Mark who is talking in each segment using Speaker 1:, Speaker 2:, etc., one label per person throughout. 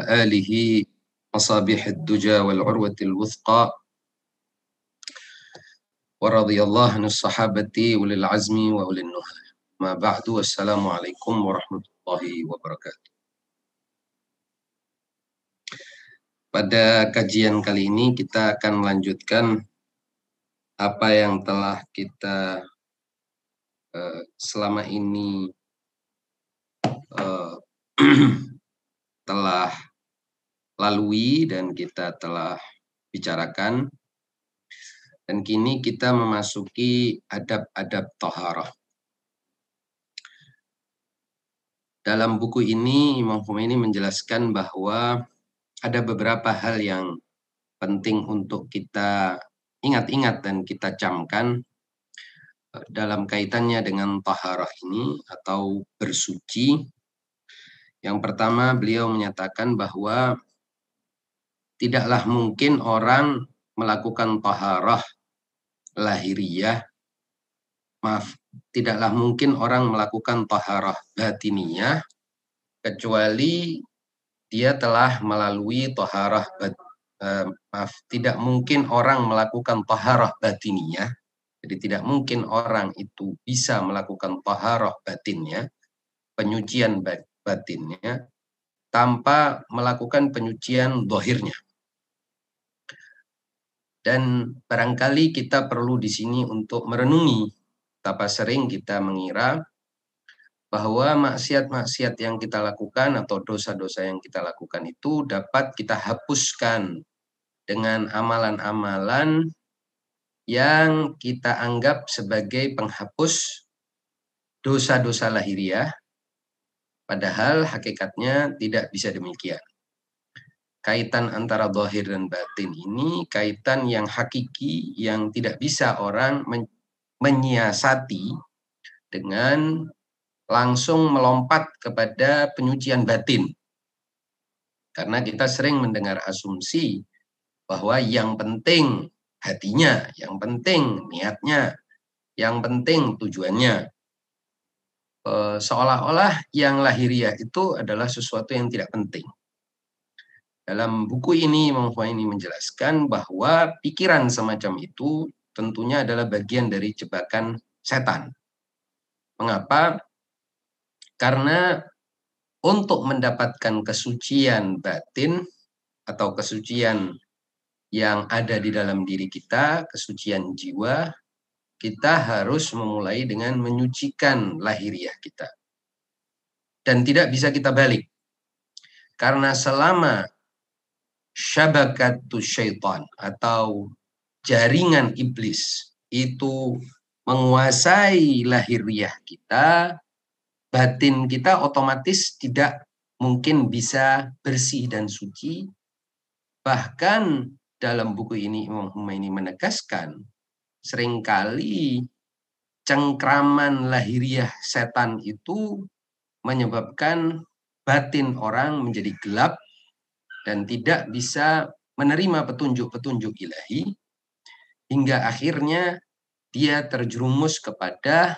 Speaker 1: وعلى آله مصابيح الدجى والعروة الوثقى ورضي الله عن الصحابة أولي العزم وأولي النهى ما بعد والسلام عليكم ورحمة الله وبركاته Pada kajian kali ini kita akan melanjutkan apa yang telah kita uh, selama ini uh, telah lalui dan kita telah bicarakan. Dan kini kita memasuki adab-adab toharah. Dalam buku ini Imam Khomeini menjelaskan bahwa ada beberapa hal yang penting untuk kita ingat-ingat dan kita camkan eh, dalam kaitannya dengan taharah ini atau bersuci. Yang pertama beliau menyatakan bahwa tidaklah mungkin orang melakukan taharah lahiriah. Maaf tidaklah mungkin orang melakukan taharah batiniyah kecuali dia telah melalui toharah uh, maaf tidak mungkin orang melakukan toharah batinnya jadi tidak mungkin orang itu bisa melakukan toharah batinnya penyucian batinnya tanpa melakukan penyucian dohirnya dan barangkali kita perlu di sini untuk merenungi betapa sering kita mengira bahwa maksiat-maksiat yang kita lakukan atau dosa-dosa yang kita lakukan itu dapat kita hapuskan dengan amalan-amalan yang kita anggap sebagai penghapus dosa-dosa lahiriah, padahal hakikatnya tidak bisa demikian. Kaitan antara zahir dan batin ini kaitan yang hakiki yang tidak bisa orang menyiasati dengan langsung melompat kepada penyucian batin. Karena kita sering mendengar asumsi bahwa yang penting hatinya, yang penting niatnya, yang penting tujuannya. Seolah-olah yang lahiriah itu adalah sesuatu yang tidak penting. Dalam buku ini Imam ini menjelaskan bahwa pikiran semacam itu tentunya adalah bagian dari jebakan setan. Mengapa? Karena untuk mendapatkan kesucian batin atau kesucian yang ada di dalam diri kita, kesucian jiwa, kita harus memulai dengan menyucikan lahiriah kita. Dan tidak bisa kita balik. Karena selama syabakatu syaitan atau jaringan iblis itu menguasai lahiriah kita, batin kita otomatis tidak mungkin bisa bersih dan suci. Bahkan dalam buku ini Imam Humaini menegaskan sering kali cengkraman lahiriah setan itu menyebabkan batin orang menjadi gelap dan tidak bisa menerima petunjuk-petunjuk ilahi hingga akhirnya dia terjerumus kepada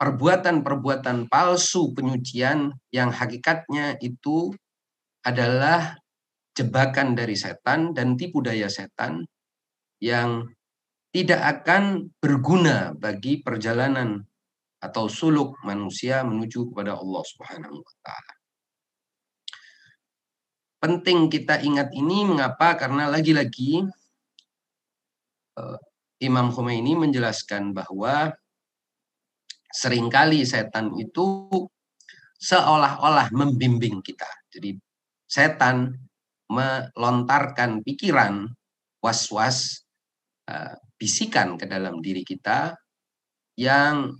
Speaker 1: perbuatan-perbuatan palsu penyucian yang hakikatnya itu adalah jebakan dari setan dan tipu daya setan yang tidak akan berguna bagi perjalanan atau suluk manusia menuju kepada Allah Subhanahu wa taala. Penting kita ingat ini mengapa? Karena lagi-lagi eh, Imam Khomeini menjelaskan bahwa sering kali setan itu seolah-olah membimbing kita. Jadi setan melontarkan pikiran was-was uh, bisikan ke dalam diri kita yang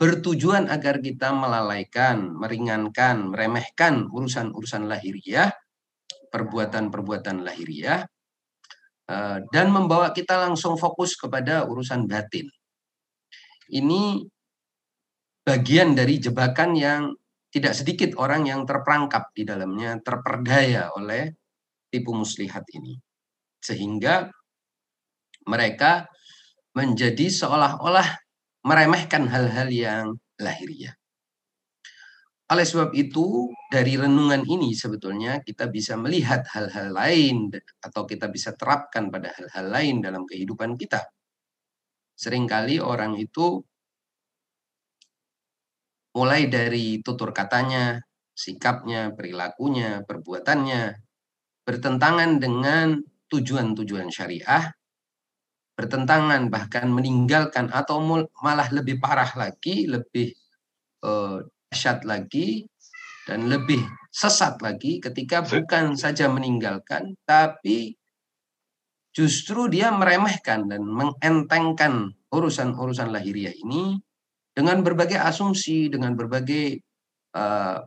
Speaker 1: bertujuan agar kita melalaikan, meringankan, meremehkan urusan-urusan lahiriah, perbuatan-perbuatan lahiriah, uh, dan membawa kita langsung fokus kepada urusan batin. Ini bagian dari jebakan yang tidak sedikit orang yang terperangkap di dalamnya, terperdaya oleh tipu muslihat ini. Sehingga mereka menjadi seolah-olah meremehkan hal-hal yang lahiriah. Oleh sebab itu, dari renungan ini sebetulnya kita bisa melihat hal-hal lain atau kita bisa terapkan pada hal-hal lain dalam kehidupan kita. Seringkali orang itu mulai dari tutur katanya, sikapnya, perilakunya, perbuatannya bertentangan dengan tujuan-tujuan syariah, bertentangan bahkan meninggalkan atau malah lebih parah lagi, lebih uh, dahsyat lagi dan lebih sesat lagi ketika bukan saja meninggalkan tapi justru dia meremehkan dan mengentengkan urusan-urusan lahiriah ini dengan berbagai asumsi, dengan berbagai uh,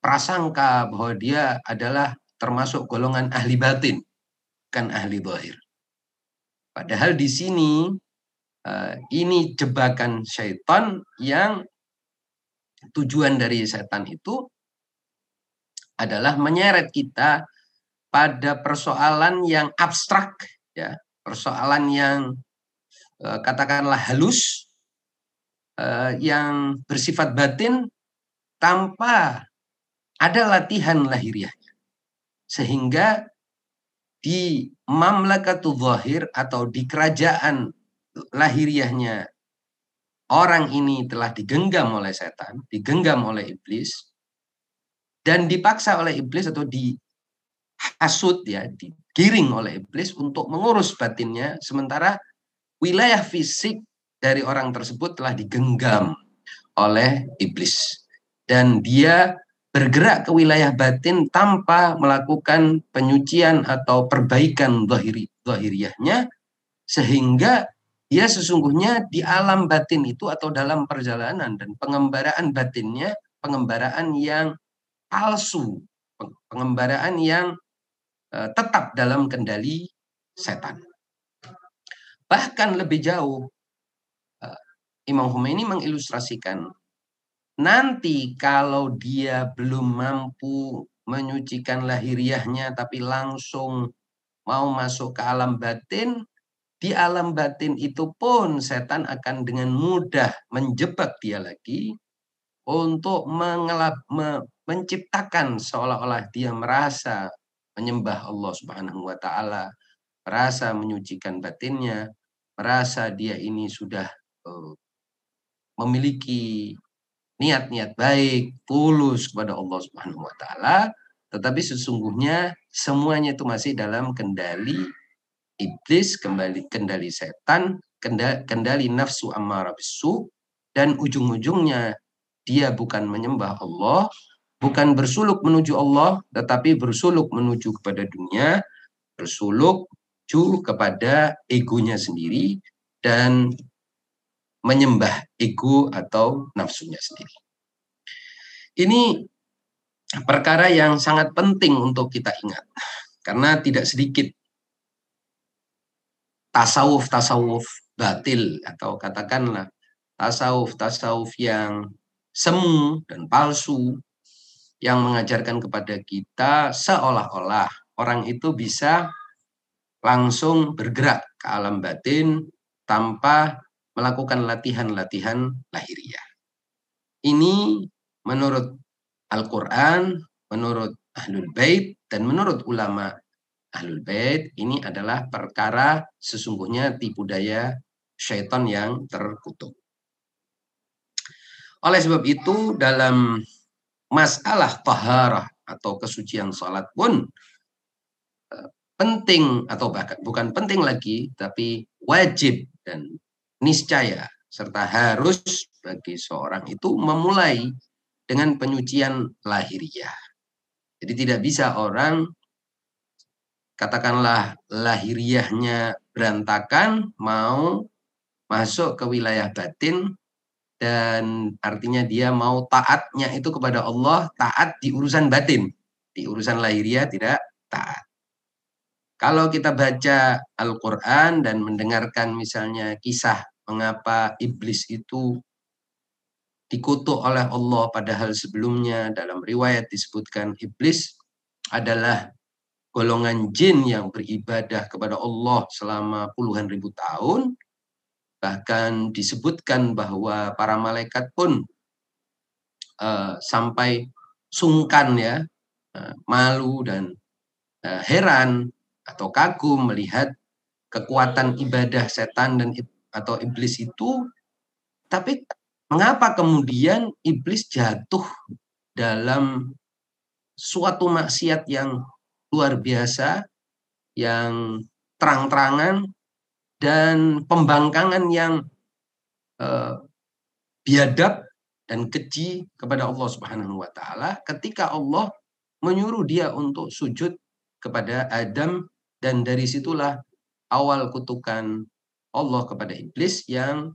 Speaker 1: prasangka bahwa dia adalah termasuk golongan ahli batin, kan ahli zahir. Padahal di sini uh, ini jebakan syaitan yang tujuan dari setan itu adalah menyeret kita pada persoalan yang abstrak ya. Persoalan yang eh, katakanlah halus eh, yang bersifat batin tanpa ada latihan lahiriahnya sehingga di mamlakatul zahir atau di kerajaan lahiriahnya orang ini telah digenggam oleh setan, digenggam oleh iblis, dan dipaksa oleh iblis atau dihasut ya, digiring oleh iblis untuk mengurus batinnya, sementara wilayah fisik dari orang tersebut telah digenggam oleh iblis. Dan dia bergerak ke wilayah batin tanpa melakukan penyucian atau perbaikan zahiri, zahiriyahnya, sehingga dia sesungguhnya di alam batin itu atau dalam perjalanan dan pengembaraan batinnya, pengembaraan yang palsu, pengembaraan yang uh, tetap dalam kendali setan. Bahkan lebih jauh, uh, Imam Khomeini mengilustrasikan nanti kalau dia belum mampu menyucikan lahiriahnya tapi langsung mau masuk ke alam batin, di alam batin itu pun setan akan dengan mudah menjebak dia lagi untuk mengelap, me, menciptakan seolah-olah dia merasa menyembah Allah Subhanahu wa taala, merasa menyucikan batinnya, merasa dia ini sudah uh, memiliki niat-niat baik, tulus kepada Allah Subhanahu wa taala, tetapi sesungguhnya semuanya itu masih dalam kendali iblis, kembali kendali setan, kendali, kendali nafsu amarah bisu, dan ujung-ujungnya dia bukan menyembah Allah, bukan bersuluk menuju Allah, tetapi bersuluk menuju kepada dunia, bersuluk menuju kepada egonya sendiri, dan menyembah ego atau nafsunya sendiri. Ini perkara yang sangat penting untuk kita ingat, karena tidak sedikit tasawuf-tasawuf batil atau katakanlah tasawuf-tasawuf yang semu dan palsu yang mengajarkan kepada kita seolah-olah orang itu bisa langsung bergerak ke alam batin tanpa melakukan latihan-latihan lahiriah. Ini menurut Al-Quran, menurut Ahlul Bait, dan menurut ulama Ahlul Bait ini adalah perkara sesungguhnya tipu daya syaitan yang terkutuk. Oleh sebab itu dalam masalah taharah atau kesucian salat pun eh, penting atau bahkan bukan penting lagi tapi wajib dan niscaya serta harus bagi seorang itu memulai dengan penyucian lahiriah. Jadi tidak bisa orang katakanlah lahiriahnya berantakan mau masuk ke wilayah batin dan artinya dia mau taatnya itu kepada Allah taat di urusan batin. Di urusan lahiriah tidak taat. Kalau kita baca Al-Quran dan mendengarkan misalnya kisah mengapa iblis itu dikutuk oleh Allah padahal sebelumnya dalam riwayat disebutkan iblis adalah golongan jin yang beribadah kepada Allah selama puluhan ribu tahun. Bahkan disebutkan bahwa para malaikat pun uh, sampai sungkan ya, uh, malu dan uh, heran atau kagum melihat kekuatan ibadah setan dan atau iblis itu tapi mengapa kemudian iblis jatuh dalam suatu maksiat yang luar biasa yang terang-terangan dan pembangkangan yang eh, biadab dan keji kepada Allah Subhanahu wa taala ketika Allah menyuruh dia untuk sujud kepada Adam dan dari situlah awal kutukan Allah kepada iblis yang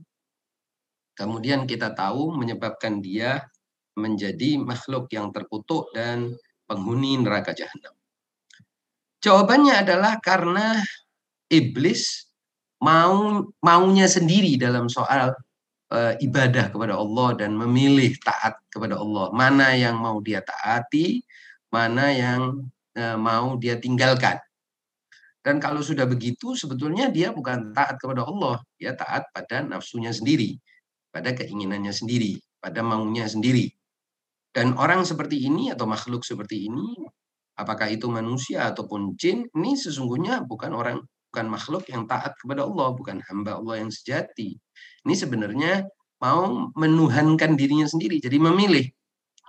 Speaker 1: kemudian kita tahu menyebabkan dia menjadi makhluk yang terkutuk dan penghuni neraka jahanam. Jawabannya adalah karena iblis mau maunya sendiri dalam soal uh, ibadah kepada Allah dan memilih taat kepada Allah. Mana yang mau dia taati, mana yang uh, mau dia tinggalkan. Dan kalau sudah begitu, sebetulnya dia bukan taat kepada Allah, dia taat pada nafsunya sendiri, pada keinginannya sendiri, pada maunya sendiri. Dan orang seperti ini atau makhluk seperti ini, apakah itu manusia ataupun jin, ini sesungguhnya bukan orang bukan makhluk yang taat kepada Allah, bukan hamba Allah yang sejati. Ini sebenarnya mau menuhankan dirinya sendiri, jadi memilih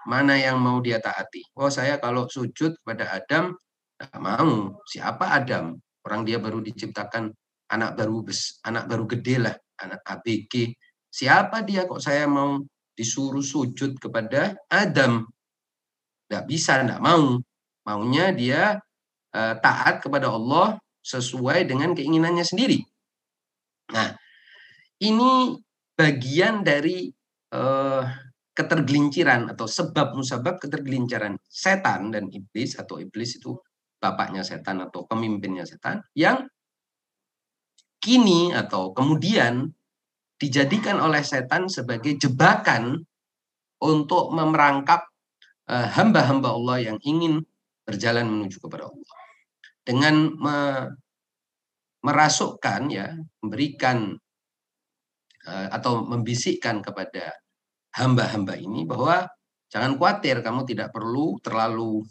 Speaker 1: mana yang mau dia taati. Oh saya kalau sujud kepada Adam, tidak mau. Siapa Adam? Orang dia baru diciptakan anak baru bes, anak baru gede lah, anak ABG. Siapa dia kok saya mau disuruh sujud kepada Adam? Tidak bisa, tidak mau. Maunya dia uh, taat kepada Allah sesuai dengan keinginannya sendiri. Nah, ini bagian dari uh, ketergelinciran atau sebab musabab ketergelinciran setan dan iblis atau iblis itu bapaknya setan atau pemimpinnya setan yang kini atau kemudian dijadikan oleh setan sebagai jebakan untuk memerangkap uh, hamba-hamba Allah yang ingin berjalan menuju kepada Allah dengan me, merasukkan ya memberikan uh, atau membisikkan kepada hamba-hamba ini bahwa jangan khawatir kamu tidak perlu terlalu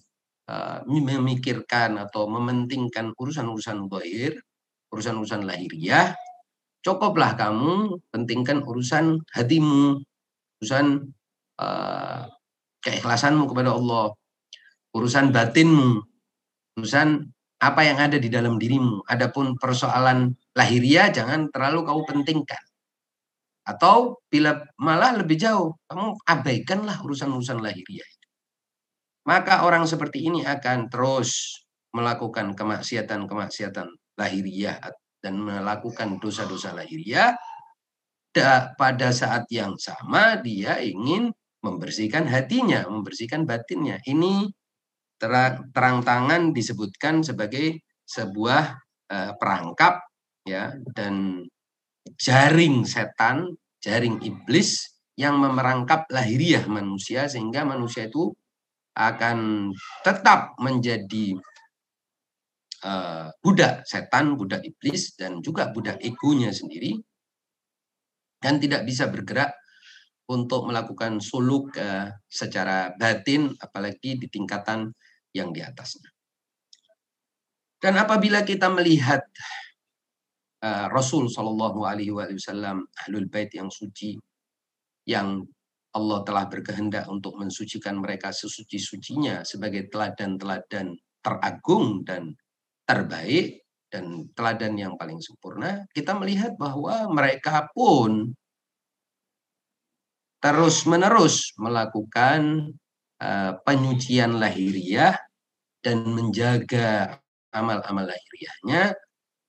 Speaker 1: uh, memikirkan atau mementingkan urusan-urusan zahir, urusan-urusan lahiriah. Cukuplah kamu pentingkan urusan hatimu, urusan uh, keikhlasanmu kepada Allah, urusan batinmu, urusan apa yang ada di dalam dirimu. Adapun persoalan lahiriah jangan terlalu kau pentingkan. Atau bila malah lebih jauh, kamu abaikanlah urusan-urusan lahiriah. Maka orang seperti ini akan terus melakukan kemaksiatan-kemaksiatan lahiriah dan melakukan dosa-dosa lahiriah. Pada saat yang sama dia ingin membersihkan hatinya, membersihkan batinnya. Ini terang, tangan disebutkan sebagai sebuah uh, perangkap ya dan jaring setan, jaring iblis yang memerangkap lahiriah manusia sehingga manusia itu akan tetap menjadi uh, budak setan, budak iblis dan juga budak egonya sendiri dan tidak bisa bergerak untuk melakukan suluk uh, secara batin apalagi di tingkatan yang di atasnya. Dan apabila kita melihat uh, Rasul Shallallahu Alaihi Wasallam ahlul bait yang suci, yang Allah telah berkehendak untuk mensucikan mereka sesuci-sucinya sebagai teladan-teladan teragung dan terbaik dan teladan yang paling sempurna, kita melihat bahwa mereka pun terus-menerus melakukan uh, penyucian lahiriah dan menjaga amal-amal lahiriahnya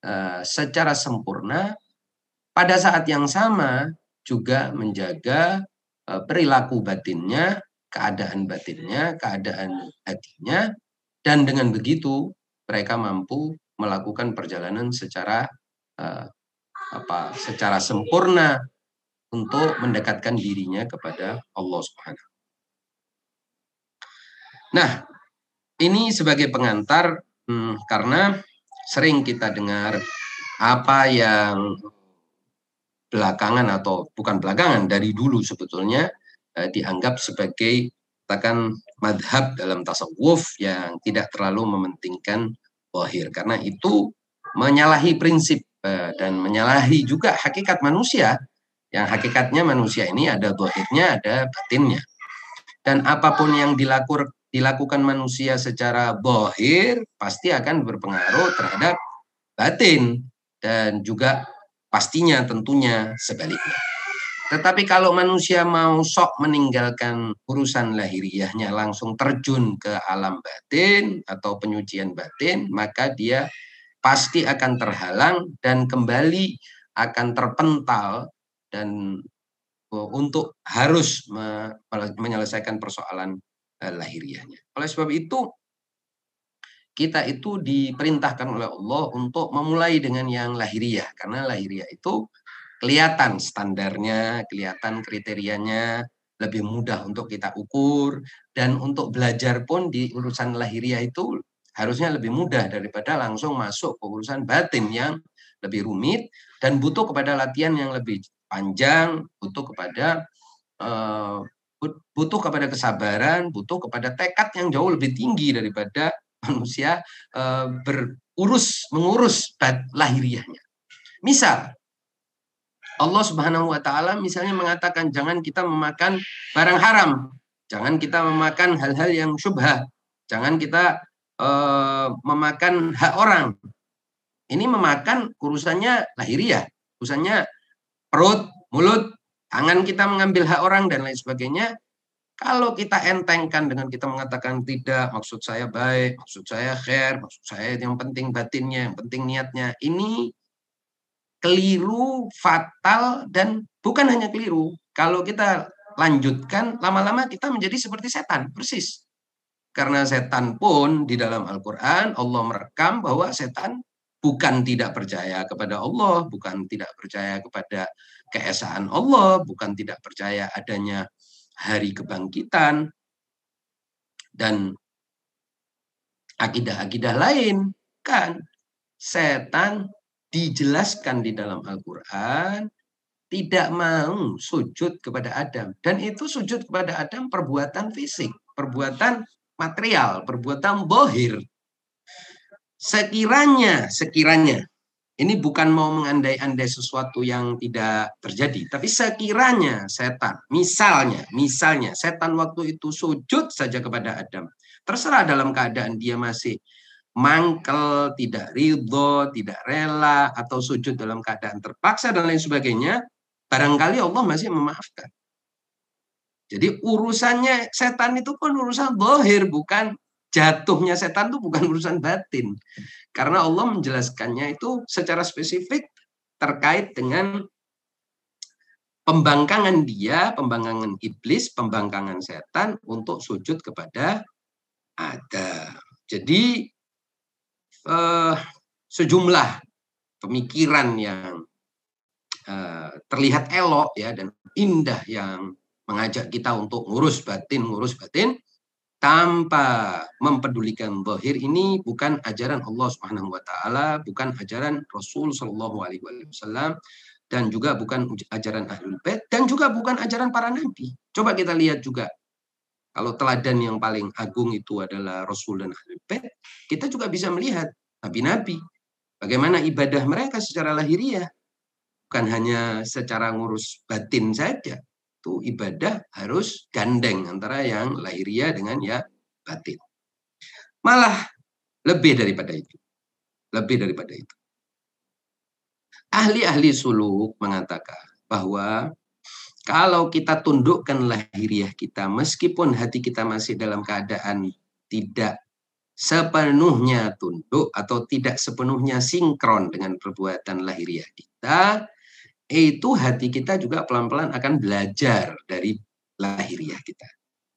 Speaker 1: uh, secara sempurna. Pada saat yang sama juga menjaga uh, perilaku batinnya, keadaan batinnya, keadaan hatinya. Dan dengan begitu mereka mampu melakukan perjalanan secara uh, apa secara sempurna untuk mendekatkan dirinya kepada Allah Subhanahu. Nah, ini sebagai pengantar hmm, karena sering kita dengar apa yang belakangan atau bukan belakangan dari dulu sebetulnya uh, dianggap sebagai katakan madhab dalam tasawuf yang tidak terlalu mementingkan wahir karena itu menyalahi prinsip uh, dan menyalahi juga hakikat manusia yang hakikatnya manusia ini ada dohirnya ada batinnya dan apa pun yang dilakur, dilakukan manusia secara bohir pasti akan berpengaruh terhadap batin dan juga pastinya tentunya sebaliknya. Tetapi kalau manusia mau sok meninggalkan urusan lahiriahnya langsung terjun ke alam batin atau penyucian batin, maka dia pasti akan terhalang dan kembali akan terpental dan uh, untuk harus menyelesaikan persoalan uh, lahiriahnya. Oleh sebab itu kita itu diperintahkan oleh Allah untuk memulai dengan yang lahiriah karena lahiriah itu kelihatan standarnya, kelihatan kriterianya, lebih mudah untuk kita ukur dan untuk belajar pun di urusan lahiriah itu harusnya lebih mudah daripada langsung masuk ke urusan batin yang lebih rumit dan butuh kepada latihan yang lebih panjang, butuh kepada uh, butuh kepada kesabaran, butuh kepada tekad yang jauh lebih tinggi daripada manusia uh, berurus mengurus lahiriahnya. Misal Allah Subhanahu wa taala misalnya mengatakan jangan kita memakan barang haram, jangan kita memakan hal-hal yang syubhah, jangan kita uh, memakan hak orang. Ini memakan urusannya lahiriah, urusannya perut, mulut, tangan kita mengambil hak orang dan lain sebagainya. Kalau kita entengkan dengan kita mengatakan tidak, maksud saya baik, maksud saya khair, maksud saya yang penting batinnya, yang penting niatnya, ini keliru, fatal, dan bukan hanya keliru. Kalau kita lanjutkan, lama-lama kita menjadi seperti setan, persis. Karena setan pun di dalam Al-Quran, Allah merekam bahwa setan bukan tidak percaya kepada Allah, bukan tidak percaya kepada keesaan Allah, bukan tidak percaya adanya hari kebangkitan dan akidah-akidah lain. Kan? Setan dijelaskan di dalam Al-Qur'an tidak mau sujud kepada Adam. Dan itu sujud kepada Adam perbuatan fisik, perbuatan material, perbuatan bohir Sekiranya, sekiranya, ini bukan mau mengandai-andai sesuatu yang tidak terjadi, tapi sekiranya setan, misalnya, misalnya setan waktu itu sujud saja kepada Adam, terserah dalam keadaan dia masih mangkel, tidak ridho, tidak rela, atau sujud dalam keadaan terpaksa dan lain sebagainya, barangkali Allah masih memaafkan. Jadi urusannya setan itu pun urusan bohir, bukan jatuhnya setan itu bukan urusan batin. Karena Allah menjelaskannya itu secara spesifik terkait dengan pembangkangan dia, pembangkangan iblis, pembangkangan setan untuk sujud kepada Adam. Jadi eh, sejumlah pemikiran yang eh, terlihat elok ya dan indah yang mengajak kita untuk ngurus batin, ngurus batin tanpa mempedulikan zahir ini bukan ajaran Allah Subhanahu wa taala, bukan ajaran Rasul sallallahu alaihi wasallam dan juga bukan ajaran Ahlul Bait dan juga bukan ajaran para nabi. Coba kita lihat juga kalau teladan yang paling agung itu adalah Rasul dan Ahlul Bait, kita juga bisa melihat nabi-nabi bagaimana ibadah mereka secara lahiriah bukan hanya secara ngurus batin saja, itu ibadah harus gandeng antara yang lahiriah dengan ya batin. Malah lebih daripada itu. Lebih daripada itu. Ahli-ahli suluk mengatakan bahwa kalau kita tundukkan lahiriah kita, meskipun hati kita masih dalam keadaan tidak sepenuhnya tunduk atau tidak sepenuhnya sinkron dengan perbuatan lahiriah kita, itu hati kita juga pelan-pelan akan belajar dari lahiriah kita.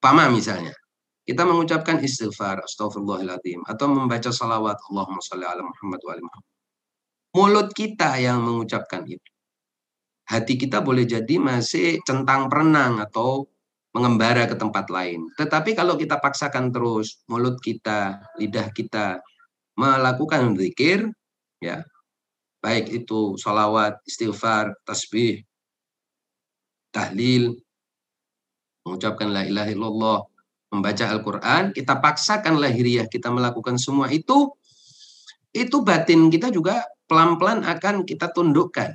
Speaker 1: Pama misalnya, kita mengucapkan istighfar, astagfirullahaladzim, atau membaca salawat, Allahumma salli ala Muhammad wa Muhammad. Mulut kita yang mengucapkan itu. Hati kita boleh jadi masih centang perenang atau mengembara ke tempat lain. Tetapi kalau kita paksakan terus mulut kita, lidah kita melakukan zikir, ya baik itu salawat, istighfar, tasbih, tahlil, mengucapkan la ilaha illallah, membaca Al-Qur'an, kita paksakan lahiriah kita melakukan semua itu itu batin kita juga pelan-pelan akan kita tundukkan.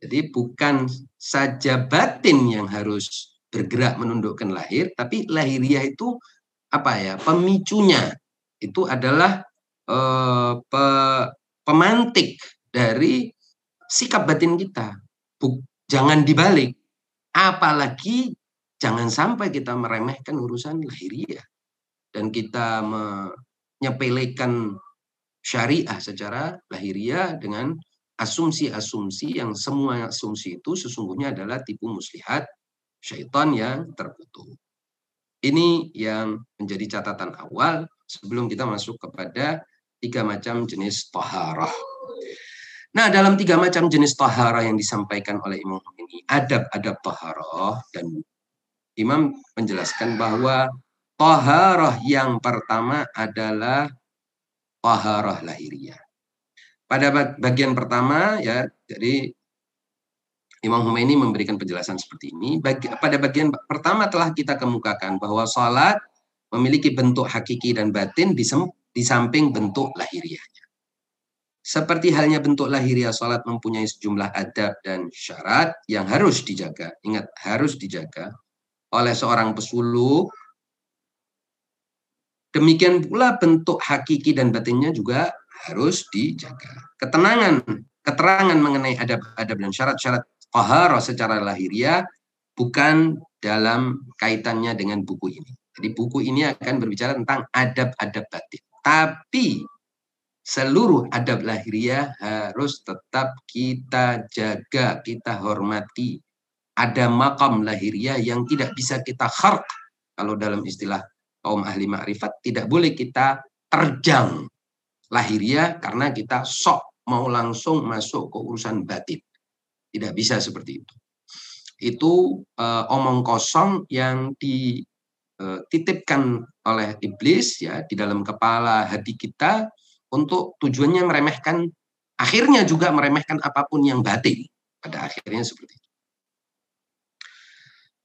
Speaker 1: Jadi bukan saja batin yang harus bergerak menundukkan lahir, tapi lahiriah itu apa ya pemicunya itu adalah eh, pe, pemantik dari sikap batin kita. Jangan dibalik. Apalagi jangan sampai kita meremehkan urusan lahiriah dan kita menyepelekan syariah secara lahiriah dengan asumsi-asumsi yang semua asumsi itu sesungguhnya adalah tipu muslihat syaitan yang terkutuk. Ini yang menjadi catatan awal sebelum kita masuk kepada tiga macam jenis taharah. Nah, dalam tiga macam jenis taharah yang disampaikan oleh Imam ini, adab-adab taharah dan Imam menjelaskan bahwa taharah yang pertama adalah taharah lahiriah. Pada bagian pertama ya, jadi Imam Khomeini memberikan penjelasan seperti ini. Bagi, pada bagian pertama telah kita kemukakan bahwa salat memiliki bentuk hakiki dan batin di, di samping bentuk lahiriahnya. Seperti halnya bentuk lahiriah salat mempunyai sejumlah adab dan syarat yang harus dijaga. Ingat, harus dijaga oleh seorang pesuluk Demikian pula bentuk hakiki dan batinnya juga harus dijaga. Ketenangan, keterangan mengenai adab-adab dan syarat-syarat taharah secara lahiriah bukan dalam kaitannya dengan buku ini. Jadi buku ini akan berbicara tentang adab-adab batin. Tapi seluruh adab lahiriah harus tetap kita jaga, kita hormati. Ada makam lahiriah yang tidak bisa kita kharq kalau dalam istilah kaum ahli ma'rifat tidak boleh kita terjang lahiriah karena kita sok mau langsung masuk ke urusan batin. Tidak bisa seperti itu. Itu uh, omong kosong yang dititipkan eh, oleh iblis ya di dalam kepala hati kita untuk tujuannya meremehkan akhirnya juga meremehkan apa pun yang batin. Pada akhirnya seperti itu.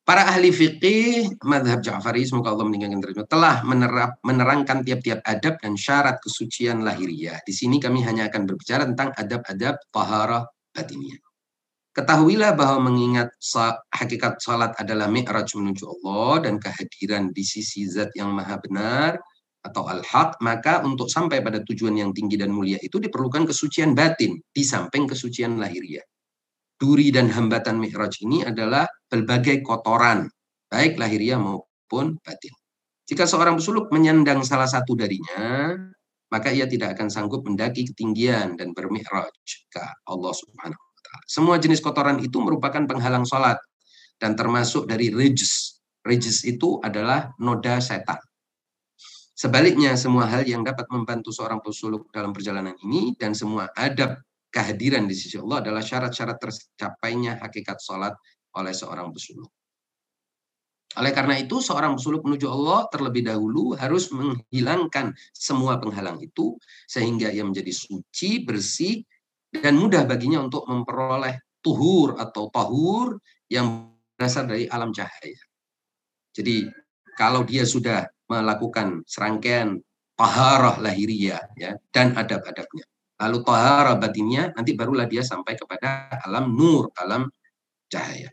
Speaker 1: Para ahli fikih madhab Ja'fari, semoga Allah meninggalkan terima, telah menerap, menerangkan tiap-tiap adab dan syarat kesucian lahiriah. Di sini kami hanya akan berbicara tentang adab-adab taharah batiniah. Ketahuilah bahwa mengingat hakikat salat adalah mi'raj menuju Allah dan kehadiran di sisi zat yang maha benar atau al-haq, maka untuk sampai pada tujuan yang tinggi dan mulia itu diperlukan kesucian batin di samping kesucian lahiriah duri dan hambatan mi'raj ini adalah berbagai kotoran, baik lahiriah maupun batin. Jika seorang pesuluk menyandang salah satu darinya, maka ia tidak akan sanggup mendaki ketinggian dan bermi'raj ke Allah Subhanahu wa taala. Semua jenis kotoran itu merupakan penghalang salat dan termasuk dari rijs. Rijs itu adalah noda setan. Sebaliknya, semua hal yang dapat membantu seorang pesuluk dalam perjalanan ini dan semua adab kehadiran di sisi Allah adalah syarat-syarat tercapainya hakikat sholat oleh seorang pesuluk. Oleh karena itu, seorang pesuluk menuju Allah terlebih dahulu harus menghilangkan semua penghalang itu sehingga ia menjadi suci, bersih, dan mudah baginya untuk memperoleh tuhur atau tahur yang berasal dari alam cahaya. Jadi, kalau dia sudah melakukan serangkaian taharah lahiriah ya dan adab-adabnya lalu tahara batinnya, nanti barulah dia sampai kepada alam nur, alam cahaya.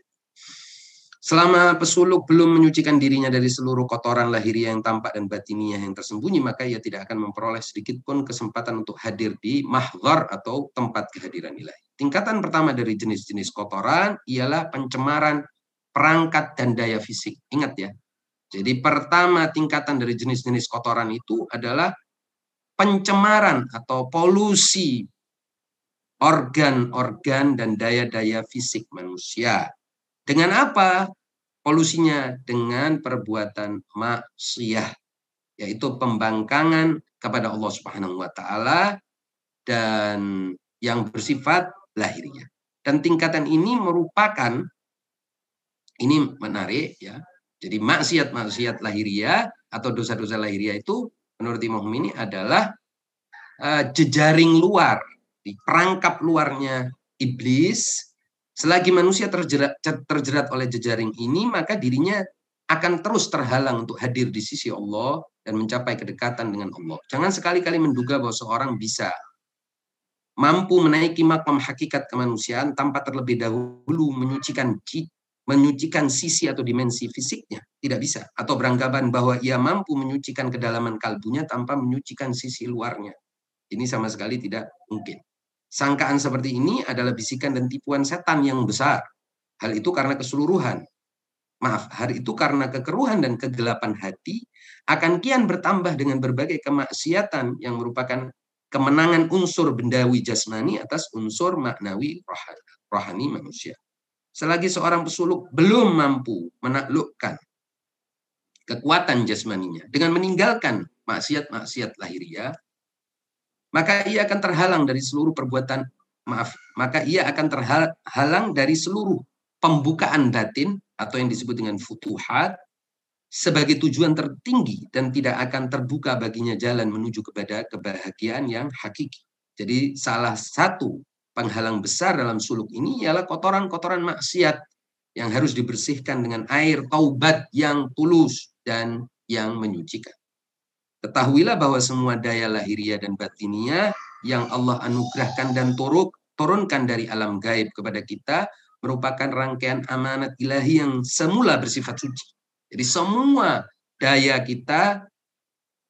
Speaker 1: Selama pesuluk belum menyucikan dirinya dari seluruh kotoran lahiriah yang tampak dan batiniah yang tersembunyi, maka ia tidak akan memperoleh sedikit pun kesempatan untuk hadir di mahzar atau tempat kehadiran ilahi. Tingkatan pertama dari jenis-jenis kotoran ialah pencemaran perangkat dan daya fisik. Ingat ya. Jadi pertama tingkatan dari jenis-jenis kotoran itu adalah pencemaran atau polusi organ-organ dan daya-daya fisik manusia. Dengan apa? Polusinya dengan perbuatan maksiat, yaitu pembangkangan kepada Allah Subhanahu wa taala dan yang bersifat lahiriah. Dan tingkatan ini merupakan ini menarik ya. Jadi maksiat-maksiat lahiriah atau dosa-dosa lahiriah itu menurut Imam ini adalah uh, jejaring luar, di perangkap luarnya iblis. Selagi manusia terjerat, terjerat oleh jejaring ini, maka dirinya akan terus terhalang untuk hadir di sisi Allah dan mencapai kedekatan dengan Allah. Jangan sekali-kali menduga bahwa seorang bisa mampu menaiki makam hakikat kemanusiaan tanpa terlebih dahulu menyucikan menyucikan sisi atau dimensi fisiknya. Tidak bisa. Atau beranggapan bahwa ia mampu menyucikan kedalaman kalbunya tanpa menyucikan sisi luarnya. Ini sama sekali tidak mungkin. Sangkaan seperti ini adalah bisikan dan tipuan setan yang besar. Hal itu karena keseluruhan maaf, hari itu karena kekeruhan dan kegelapan hati akan kian bertambah dengan berbagai kemaksiatan yang merupakan kemenangan unsur bendawi jasmani atas unsur maknawi rohani, rohani manusia. Selagi seorang pesuluk belum mampu menaklukkan kekuatan jasmaninya dengan meninggalkan maksiat-maksiat lahiriah, maka ia akan terhalang dari seluruh perbuatan maaf, maka ia akan terhalang dari seluruh pembukaan batin atau yang disebut dengan futuhat sebagai tujuan tertinggi dan tidak akan terbuka baginya jalan menuju kepada kebahagiaan yang hakiki. Jadi salah satu penghalang besar dalam suluk ini ialah kotoran-kotoran maksiat yang harus dibersihkan dengan air taubat yang tulus dan yang menyucikan. Ketahuilah bahwa semua daya lahiriah dan batinia yang Allah anugerahkan dan turuk, turunkan dari alam gaib kepada kita merupakan rangkaian amanat ilahi yang semula bersifat suci. Jadi semua daya kita,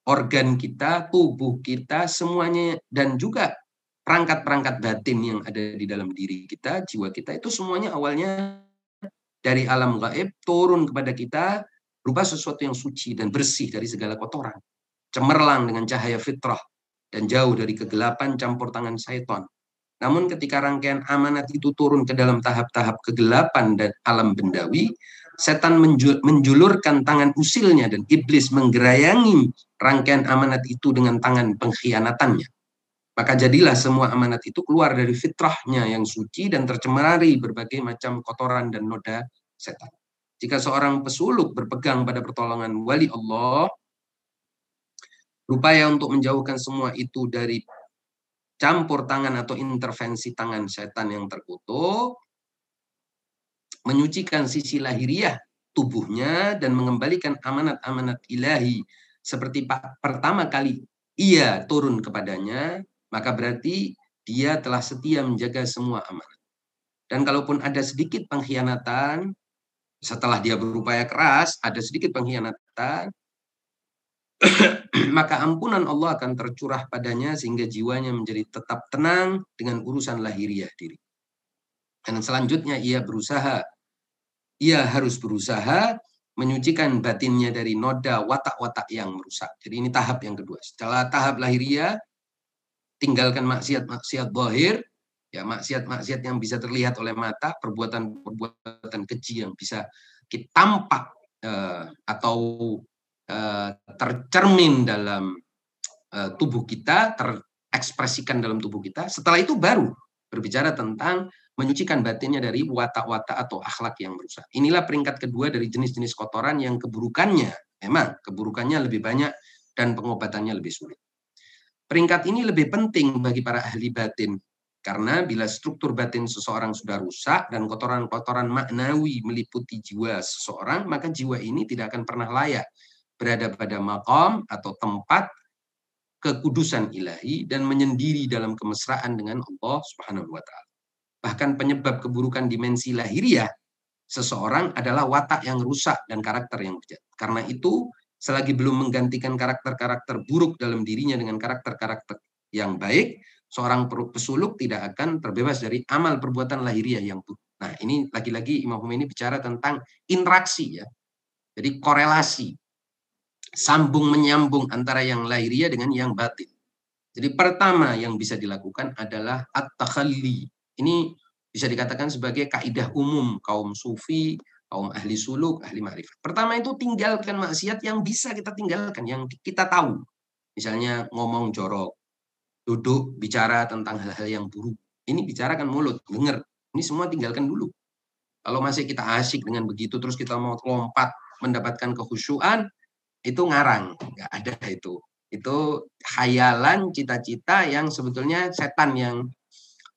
Speaker 1: organ kita, tubuh kita, semuanya dan juga perangkat-perangkat batin yang ada di dalam diri kita, jiwa kita itu semuanya awalnya dari alam gaib turun kepada kita berupa sesuatu yang suci dan bersih dari segala kotoran. Cemerlang dengan cahaya fitrah dan jauh dari kegelapan campur tangan syaitan. Namun ketika rangkaian amanat itu turun ke dalam tahap-tahap kegelapan dan alam bendawi, setan menjulurkan tangan usilnya dan iblis menggerayangi rangkaian amanat itu dengan tangan pengkhianatannya. Maka jadilah semua amanat itu keluar dari fitrahnya yang suci dan tercemari berbagai macam kotoran dan noda setan. Jika seorang pesuluk berpegang pada pertolongan wali Allah, berupaya untuk menjauhkan semua itu dari campur tangan atau intervensi tangan setan yang terkutuk, menyucikan sisi lahiriah tubuhnya dan mengembalikan amanat-amanat ilahi seperti pertama kali ia turun kepadanya, maka berarti dia telah setia menjaga semua amanat. Dan kalaupun ada sedikit pengkhianatan, setelah dia berupaya keras, ada sedikit pengkhianatan, maka ampunan Allah akan tercurah padanya sehingga jiwanya menjadi tetap tenang dengan urusan lahiriah diri. Dan selanjutnya ia berusaha, ia harus berusaha menyucikan batinnya dari noda watak-watak yang merusak. Jadi ini tahap yang kedua. Setelah tahap lahiriah, tinggalkan maksiat-maksiat bohir, ya maksiat-maksiat yang bisa terlihat oleh mata, perbuatan-perbuatan keji yang bisa kita tampak eh, atau Eh, tercermin dalam eh, tubuh kita, terekspresikan dalam tubuh kita. Setelah itu baru berbicara tentang menyucikan batinnya dari watak-watak atau akhlak yang merusak. Inilah peringkat kedua dari jenis-jenis kotoran yang keburukannya, memang keburukannya lebih banyak dan pengobatannya lebih sulit. Peringkat ini lebih penting bagi para ahli batin karena bila struktur batin seseorang sudah rusak dan kotoran-kotoran maknawi meliputi jiwa seseorang, maka jiwa ini tidak akan pernah layak berada pada makom atau tempat kekudusan ilahi dan menyendiri dalam kemesraan dengan Allah Subhanahu wa taala. Bahkan penyebab keburukan dimensi lahiriah seseorang adalah watak yang rusak dan karakter yang bejat. Karena itu, selagi belum menggantikan karakter-karakter buruk dalam dirinya dengan karakter-karakter yang baik, seorang pesuluk tidak akan terbebas dari amal perbuatan lahiriah yang buruk. Nah, ini lagi-lagi Imam Khomeini bicara tentang interaksi ya. Jadi korelasi sambung menyambung antara yang lahiriah dengan yang batin. Jadi pertama yang bisa dilakukan adalah at-takhalli. Ini bisa dikatakan sebagai kaidah umum kaum sufi, kaum ahli suluk, ahli ma'rifat. Pertama itu tinggalkan maksiat yang bisa kita tinggalkan, yang kita tahu. Misalnya ngomong jorok, duduk bicara tentang hal-hal yang buruk. Ini bicarakan mulut, dengar. Ini semua tinggalkan dulu. Kalau masih kita asik dengan begitu, terus kita mau lompat mendapatkan kehusuan, itu ngarang, nggak ada itu. Itu khayalan cita-cita yang sebetulnya setan yang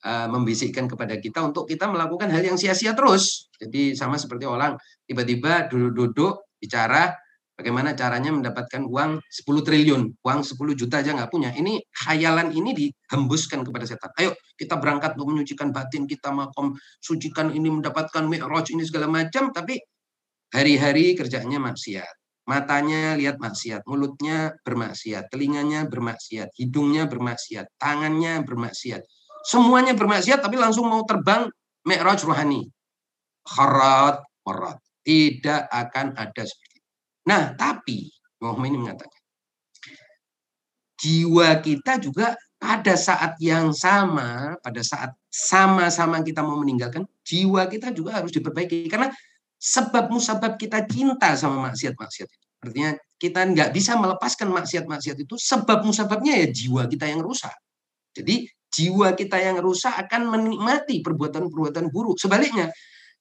Speaker 1: uh, membisikkan kepada kita untuk kita melakukan hal yang sia-sia terus. Jadi sama seperti orang tiba-tiba duduk-duduk bicara bagaimana caranya mendapatkan uang 10 triliun, uang 10 juta aja nggak punya. Ini khayalan ini dihembuskan kepada setan. Ayo kita berangkat untuk menyucikan batin kita, makom sucikan ini mendapatkan mi'raj ini segala macam, tapi hari-hari kerjanya maksiat. Matanya lihat maksiat, mulutnya bermaksiat, telinganya bermaksiat, hidungnya bermaksiat, tangannya bermaksiat. Semuanya bermaksiat tapi langsung mau terbang mi'raj rohani. Kharat, kharat. Tidak akan ada seperti Nah, tapi Muhammad ini mengatakan, jiwa kita juga pada saat yang sama, pada saat sama-sama kita mau meninggalkan, jiwa kita juga harus diperbaiki. Karena sebab musabab kita cinta sama maksiat-maksiat itu. Artinya kita nggak bisa melepaskan maksiat-maksiat itu, sebab musababnya ya jiwa kita yang rusak. Jadi jiwa kita yang rusak akan menikmati perbuatan-perbuatan buruk. Sebaliknya,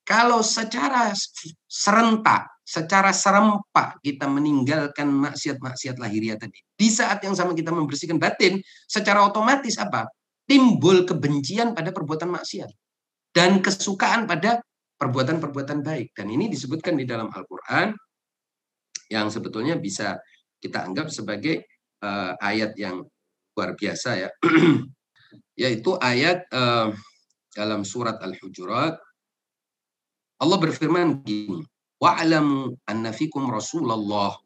Speaker 1: kalau secara serentak, secara serempak kita meninggalkan maksiat-maksiat lahiriah tadi. Di saat yang sama kita membersihkan batin, secara otomatis apa? Timbul kebencian pada perbuatan maksiat. Dan kesukaan pada perbuatan-perbuatan baik. Dan ini disebutkan di dalam Al-Quran yang sebetulnya bisa kita anggap sebagai uh, ayat yang luar biasa ya. Yaitu ayat uh, dalam surat Al-Hujurat Allah berfirman gini, wa'lamu anna fikum Rasulullah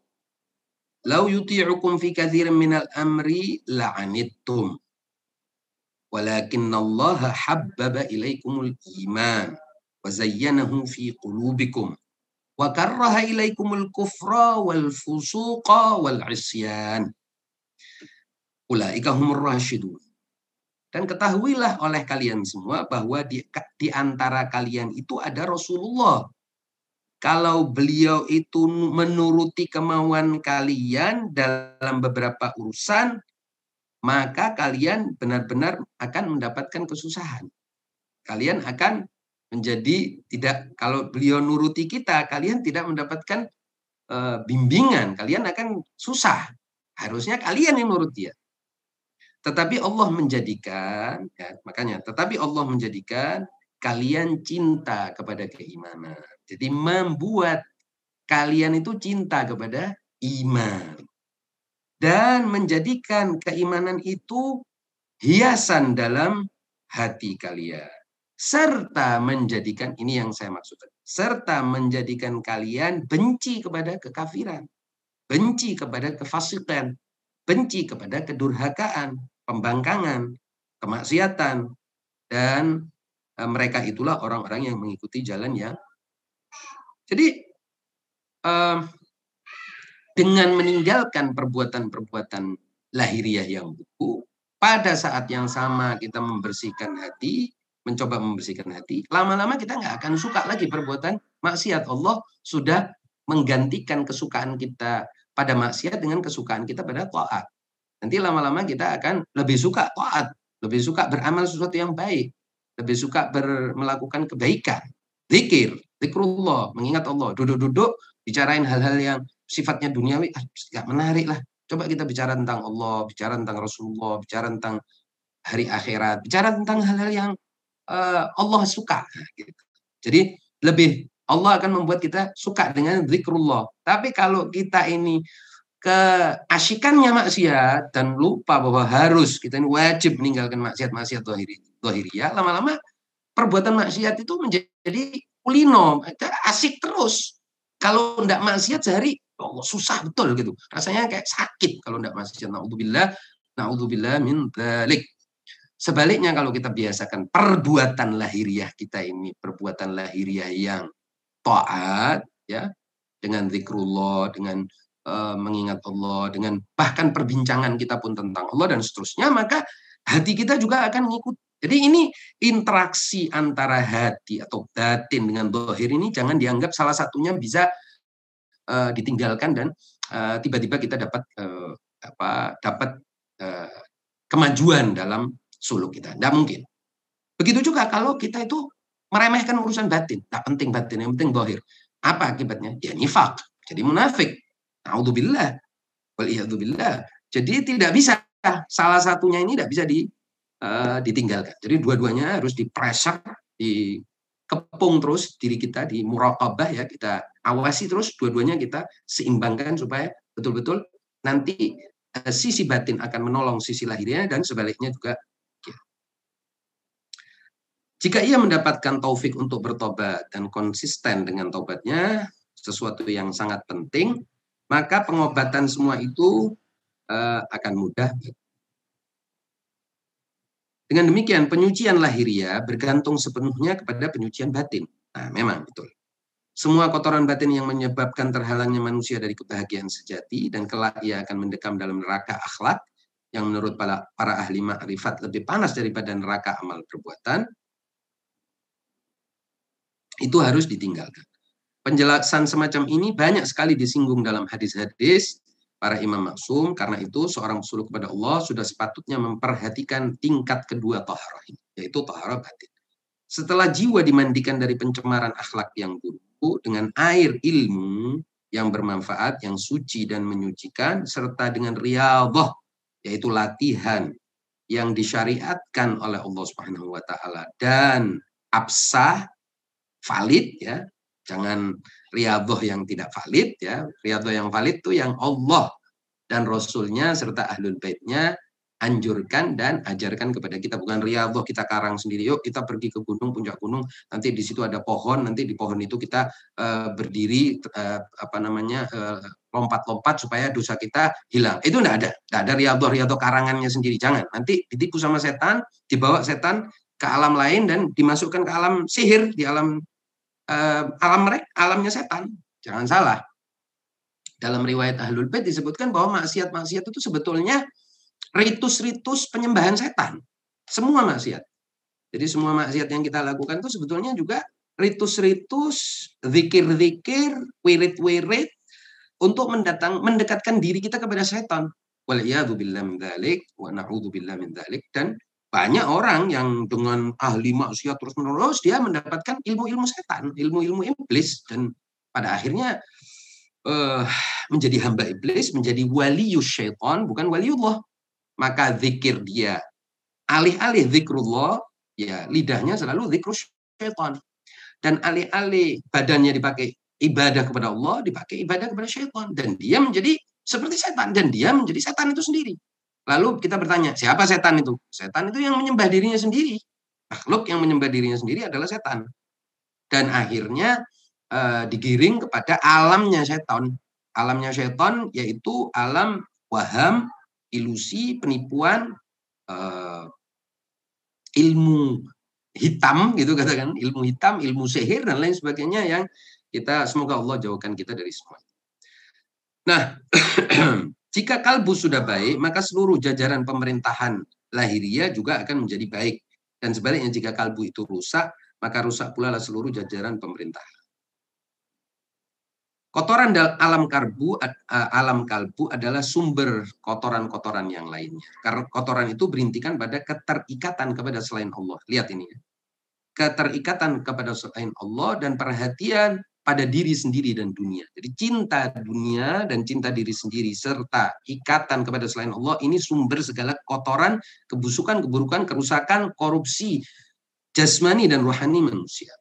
Speaker 1: law yuti'ukum fi katsirin minal amri la'anittum walakin Allah habbaba ilaikumul iman wa zayyanahu fi qulubikum wa karraha ilaikumul kufra wal fusuqa wal isyan ulaika humur rasyidun dan ketahuilah oleh kalian semua bahwa di, di antara kalian itu ada Rasulullah. Kalau beliau itu menuruti kemauan kalian dalam beberapa urusan, maka kalian benar-benar akan mendapatkan kesusahan. Kalian akan menjadi tidak kalau beliau nuruti kita, kalian tidak mendapatkan uh, bimbingan, kalian akan susah. Harusnya kalian yang nurut dia. Tetapi Allah menjadikan, ya, makanya, tetapi Allah menjadikan kalian cinta kepada keimanan. Jadi membuat kalian itu cinta kepada iman. Dan menjadikan keimanan itu hiasan dalam hati kalian. Serta menjadikan, ini yang saya maksudkan. Serta menjadikan kalian benci kepada kekafiran. Benci kepada kefasikan. Benci kepada kedurhakaan pembangkangan, kemaksiatan, dan e, mereka itulah orang-orang yang mengikuti jalan yang. Jadi e, dengan meninggalkan perbuatan-perbuatan lahiriah yang buku, pada saat yang sama kita membersihkan hati, mencoba membersihkan hati, lama-lama kita nggak akan suka lagi perbuatan maksiat. Allah sudah menggantikan kesukaan kita pada maksiat dengan kesukaan kita pada taat. Nanti lama-lama kita akan lebih suka taat, lebih suka beramal sesuatu yang baik, lebih suka ber, melakukan kebaikan. Zikir, zikrullah, mengingat Allah. Duduk-duduk, bicarain hal-hal yang sifatnya duniawi, ah, gak menarik lah. Coba kita bicara tentang Allah, bicara tentang Rasulullah, bicara tentang hari akhirat, bicara tentang hal-hal yang uh, Allah suka. Gitu. Jadi lebih Allah akan membuat kita suka dengan zikrullah. Tapi kalau kita ini keasikannya maksiat dan lupa bahwa harus kita ini wajib meninggalkan maksiat-maksiat zahiri ya lama-lama perbuatan maksiat itu menjadi kulino asik terus. Kalau tidak maksiat sehari oh, susah betul gitu. Rasanya kayak sakit kalau tidak maksiat. Naudzubillah naudzubillah min dzalik sebaliknya kalau kita biasakan perbuatan lahiriah kita ini perbuatan lahiriah yang taat ya dengan zikrullah dengan Eh, mengingat Allah dengan bahkan perbincangan kita pun tentang Allah dan seterusnya maka hati kita juga akan mengikut jadi ini interaksi antara hati atau batin dengan dohir ini jangan dianggap salah satunya bisa uh, ditinggalkan dan uh, tiba-tiba kita dapat uh, apa dapat uh, kemajuan dalam suluk kita. Tidak mungkin. Begitu juga kalau kita itu meremehkan urusan batin. Tak penting batin yang penting dohir apa akibatnya? Ya nifak. Jadi munafik Naudzubillah. Waliyadzubillah. Jadi tidak bisa salah satunya ini tidak bisa di, uh, ditinggalkan. Jadi dua-duanya harus di pressure, dikencangkan kepung terus diri kita di muraqabah ya, kita awasi terus dua-duanya kita seimbangkan supaya betul-betul nanti uh, sisi batin akan menolong sisi lahirnya dan sebaliknya juga ya. Jika ia mendapatkan taufik untuk bertobat dan konsisten dengan tobatnya, sesuatu yang sangat penting, maka pengobatan semua itu uh, akan mudah dengan demikian, penyucian lahiriah bergantung sepenuhnya kepada penyucian batin. Nah, memang betul. Semua kotoran batin yang menyebabkan terhalangnya manusia dari kebahagiaan sejati dan kelak ia akan mendekam dalam neraka akhlak yang menurut para, para ahli ma'rifat lebih panas daripada neraka amal perbuatan, itu harus ditinggalkan. Penjelasan semacam ini banyak sekali disinggung dalam hadis-hadis para imam maksum. Karena itu seorang suluk kepada Allah sudah sepatutnya memperhatikan tingkat kedua taharah ini, yaitu taharah batin. Setelah jiwa dimandikan dari pencemaran akhlak yang buruk dengan air ilmu yang bermanfaat, yang suci dan menyucikan, serta dengan riyadhah, yaitu latihan yang disyariatkan oleh Allah Subhanahu wa taala dan absah valid ya jangan riadoh yang tidak valid ya. Riadoh yang valid itu yang Allah dan Rasulnya serta ahlul baitnya anjurkan dan ajarkan kepada kita. Bukan riadoh kita karang sendiri yuk kita pergi ke gunung puncak gunung. Nanti di situ ada pohon nanti di pohon itu kita uh, berdiri uh, apa namanya eh, lompat-lompat supaya dosa kita hilang. Itu tidak ada. Tidak ada riadoh riadoh karangannya sendiri. Jangan. Nanti ditipu sama setan dibawa setan ke alam lain dan dimasukkan ke alam sihir di alam uh, alam mereka, alamnya setan. Jangan salah. Dalam riwayat Ahlul Bait disebutkan bahwa maksiat-maksiat itu sebetulnya ritus-ritus penyembahan setan. Semua maksiat. Jadi semua maksiat yang kita lakukan itu sebetulnya juga ritus-ritus, zikir-zikir, wirid-wirid untuk mendatang mendekatkan diri kita kepada setan. Waliyadzubillah min dzalik wa na'udzubillah min dzalik dan banyak orang yang dengan ahli maksiat terus menerus dia mendapatkan ilmu-ilmu setan, ilmu-ilmu iblis dan pada akhirnya uh, menjadi hamba iblis, menjadi wali syaitan bukan waliullah. Maka zikir dia alih-alih zikrullah ya lidahnya selalu zikr syaitan. Dan alih-alih badannya dipakai ibadah kepada Allah, dipakai ibadah kepada syaitan dan dia menjadi seperti setan dan dia menjadi setan itu sendiri. Lalu kita bertanya, siapa setan itu? Setan itu yang menyembah dirinya sendiri. Makhluk yang menyembah dirinya sendiri adalah setan. Dan akhirnya uh, digiring kepada alamnya setan. Alamnya setan yaitu alam waham, ilusi, penipuan, uh, ilmu hitam gitu katakan, ilmu hitam, ilmu sihir dan lain sebagainya yang kita semoga Allah jauhkan kita dari semua. Nah, Jika kalbu sudah baik, maka seluruh jajaran pemerintahan lahiriah juga akan menjadi baik. Dan sebaliknya jika kalbu itu rusak, maka rusak pula seluruh jajaran pemerintahan. Kotoran alam kalbu, alam kalbu adalah sumber kotoran-kotoran yang lainnya. Karena kotoran itu berintikan pada keterikatan kepada selain Allah. Lihat ini ya. Keterikatan kepada selain Allah dan perhatian pada diri sendiri dan dunia. Jadi cinta dunia dan cinta diri sendiri serta ikatan kepada selain Allah ini sumber segala kotoran, kebusukan, keburukan, kerusakan, korupsi jasmani dan rohani manusia.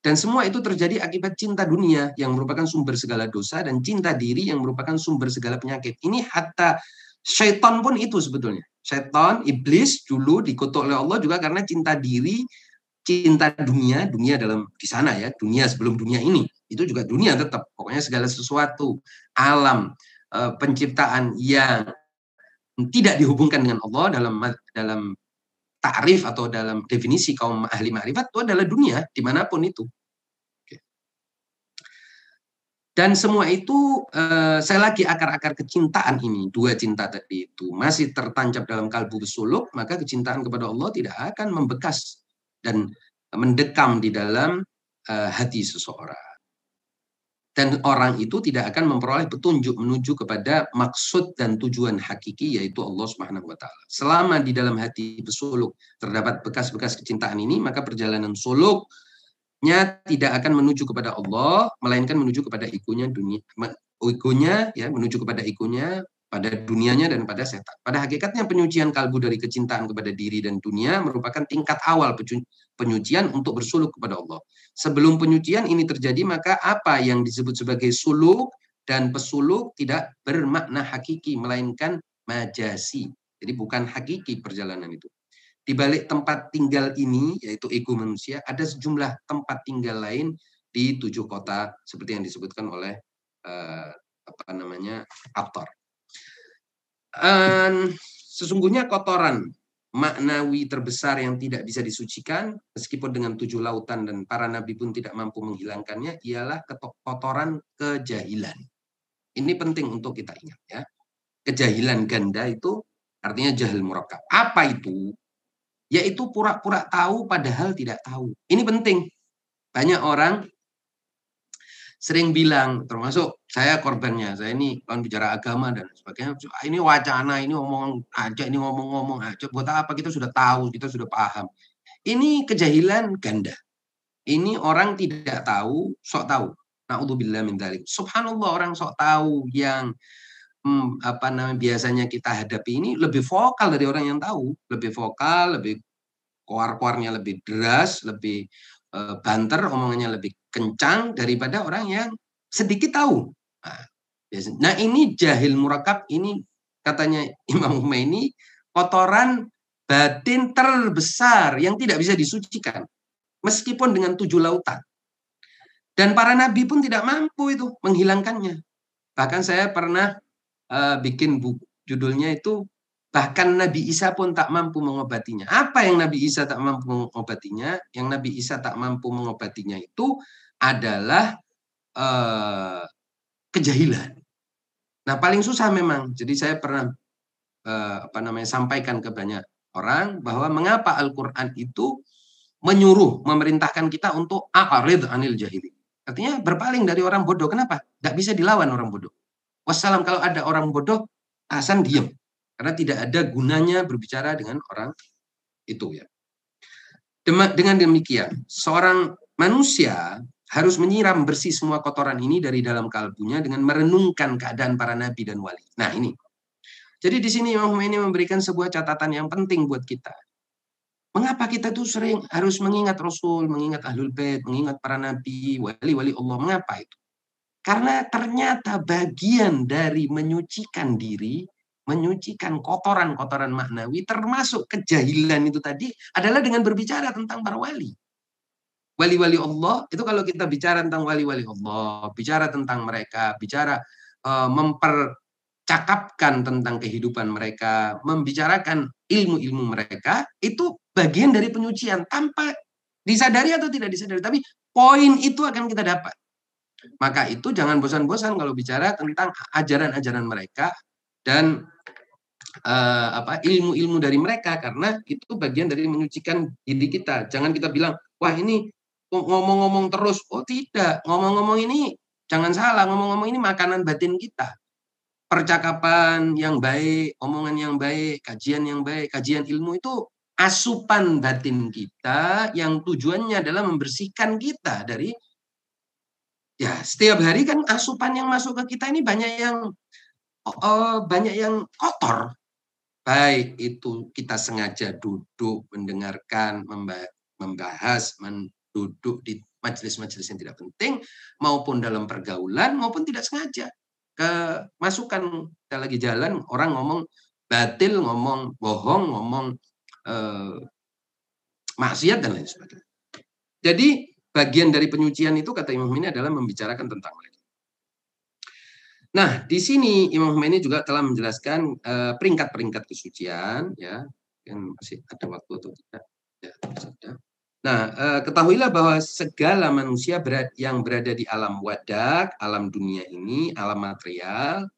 Speaker 1: Dan semua itu terjadi akibat cinta dunia yang merupakan sumber segala dosa dan cinta diri yang merupakan sumber segala penyakit. Ini hatta syaitan pun itu sebetulnya. Syaitan, iblis dulu dikutuk oleh Allah juga karena cinta diri, cinta dunia, dunia dalam di sana ya, dunia sebelum dunia ini itu juga dunia tetap. Pokoknya segala sesuatu alam eh, penciptaan yang tidak dihubungkan dengan Allah dalam dalam takrif atau dalam definisi kaum ahli ma'rifat itu adalah dunia di mana pun itu. Dan semua itu eh, saya lagi akar-akar kecintaan ini dua cinta tadi itu masih tertancap dalam kalbu besuluk maka kecintaan kepada Allah tidak akan membekas dan mendekam di dalam eh, hati seseorang dan orang itu tidak akan memperoleh petunjuk menuju kepada maksud dan tujuan hakiki yaitu Allah Subhanahu wa taala. Selama di dalam hati pesuluk terdapat bekas-bekas kecintaan ini, maka perjalanan suluknya tidak akan menuju kepada Allah, melainkan menuju kepada ikunya dunia ikunya ya menuju kepada ikunya pada dunianya dan pada setan. Pada hakikatnya penyucian kalbu dari kecintaan kepada diri dan dunia merupakan tingkat awal penyucian untuk bersuluk kepada Allah. Sebelum penyucian ini terjadi, maka apa yang disebut sebagai suluk dan pesuluk tidak bermakna hakiki, melainkan majasi. Jadi bukan hakiki perjalanan itu. Di balik tempat tinggal ini, yaitu ego manusia, ada sejumlah tempat tinggal lain di tujuh kota seperti yang disebutkan oleh uh, apa namanya Aptor. Um, sesungguhnya kotoran maknawi terbesar yang tidak bisa disucikan, meskipun dengan tujuh lautan dan para nabi pun tidak mampu menghilangkannya, ialah kotoran kejahilan. Ini penting untuk kita ingat ya. Kejahilan ganda itu artinya jahil murakab. Apa itu? Yaitu pura-pura tahu padahal tidak tahu. Ini penting. Banyak orang sering bilang, termasuk saya korbannya, saya ini kawan bicara agama dan sebagainya, ini wacana, ini ngomong aja, ini ngomong-ngomong aja, buat apa kita sudah tahu, kita sudah paham. Ini kejahilan ganda. Ini orang tidak tahu, sok tahu. Na'udzubillah min dalik. Subhanallah orang sok tahu yang hmm, apa namanya biasanya kita hadapi ini lebih vokal dari orang yang tahu, lebih vokal, lebih keluar-keluarnya lebih deras, lebih uh, banter, omongannya lebih kencang daripada orang yang sedikit tahu. Nah, nah ini jahil murakab ini katanya Imam Khomeini kotoran batin terbesar yang tidak bisa disucikan meskipun dengan tujuh lautan. Dan para nabi pun tidak mampu itu menghilangkannya. Bahkan saya pernah uh, bikin buku judulnya itu bahkan Nabi Isa pun tak mampu mengobatinya. Apa yang Nabi Isa tak mampu mengobatinya? Yang Nabi Isa tak mampu mengobatinya itu adalah uh, kejahilan. Nah, paling susah memang. Jadi saya pernah uh, apa namanya sampaikan ke banyak orang bahwa mengapa Al-Qur'an itu menyuruh memerintahkan kita untuk a'rid anil jahili. Artinya berpaling dari orang bodoh. Kenapa? Tidak bisa dilawan orang bodoh. Wassalam kalau ada orang bodoh, Hasan diam. Karena tidak ada gunanya berbicara dengan orang itu ya. Dengan demikian, seorang manusia harus menyiram bersih semua kotoran ini dari dalam kalbunya dengan merenungkan keadaan para nabi dan wali. Nah ini. Jadi di sini Imam ini memberikan sebuah catatan yang penting buat kita. Mengapa kita tuh sering harus mengingat Rasul, mengingat Ahlul Bait, mengingat para nabi, wali-wali Allah? Mengapa itu? Karena ternyata bagian dari menyucikan diri, menyucikan kotoran-kotoran maknawi, termasuk kejahilan itu tadi, adalah dengan berbicara tentang para wali wali-wali Allah itu kalau kita bicara tentang wali-wali Allah, bicara tentang mereka, bicara uh, mempercakapkan tentang kehidupan mereka, membicarakan ilmu-ilmu mereka, itu bagian dari penyucian tanpa disadari atau tidak disadari, tapi poin itu akan kita dapat. Maka itu jangan bosan-bosan kalau bicara tentang ajaran-ajaran mereka dan uh, apa ilmu-ilmu dari mereka karena itu bagian dari menyucikan diri kita. Jangan kita bilang, wah ini ngomong-ngomong terus. Oh tidak, ngomong-ngomong ini jangan salah, ngomong-ngomong ini makanan batin kita. Percakapan yang baik, omongan yang baik, kajian yang baik, kajian ilmu itu asupan batin kita yang tujuannya adalah membersihkan kita dari ya setiap hari kan asupan yang masuk ke kita ini banyak yang uh, banyak yang kotor. Baik itu kita sengaja duduk mendengarkan membahas men duduk di majelis-majelis yang tidak penting maupun dalam pergaulan maupun tidak sengaja. Ke masukan kita lagi jalan orang ngomong batil ngomong bohong ngomong eh, maksiat dan lain sebagainya. Jadi bagian dari penyucian itu kata Imam ini adalah membicarakan tentang mereka Nah, di sini Imam ini juga telah menjelaskan eh, peringkat-peringkat kesucian ya. Masih ada waktu atau tidak? Ya, sudah. Nah, eh, ketahuilah bahwa segala manusia yang berada di alam wadak, alam dunia ini, alam material,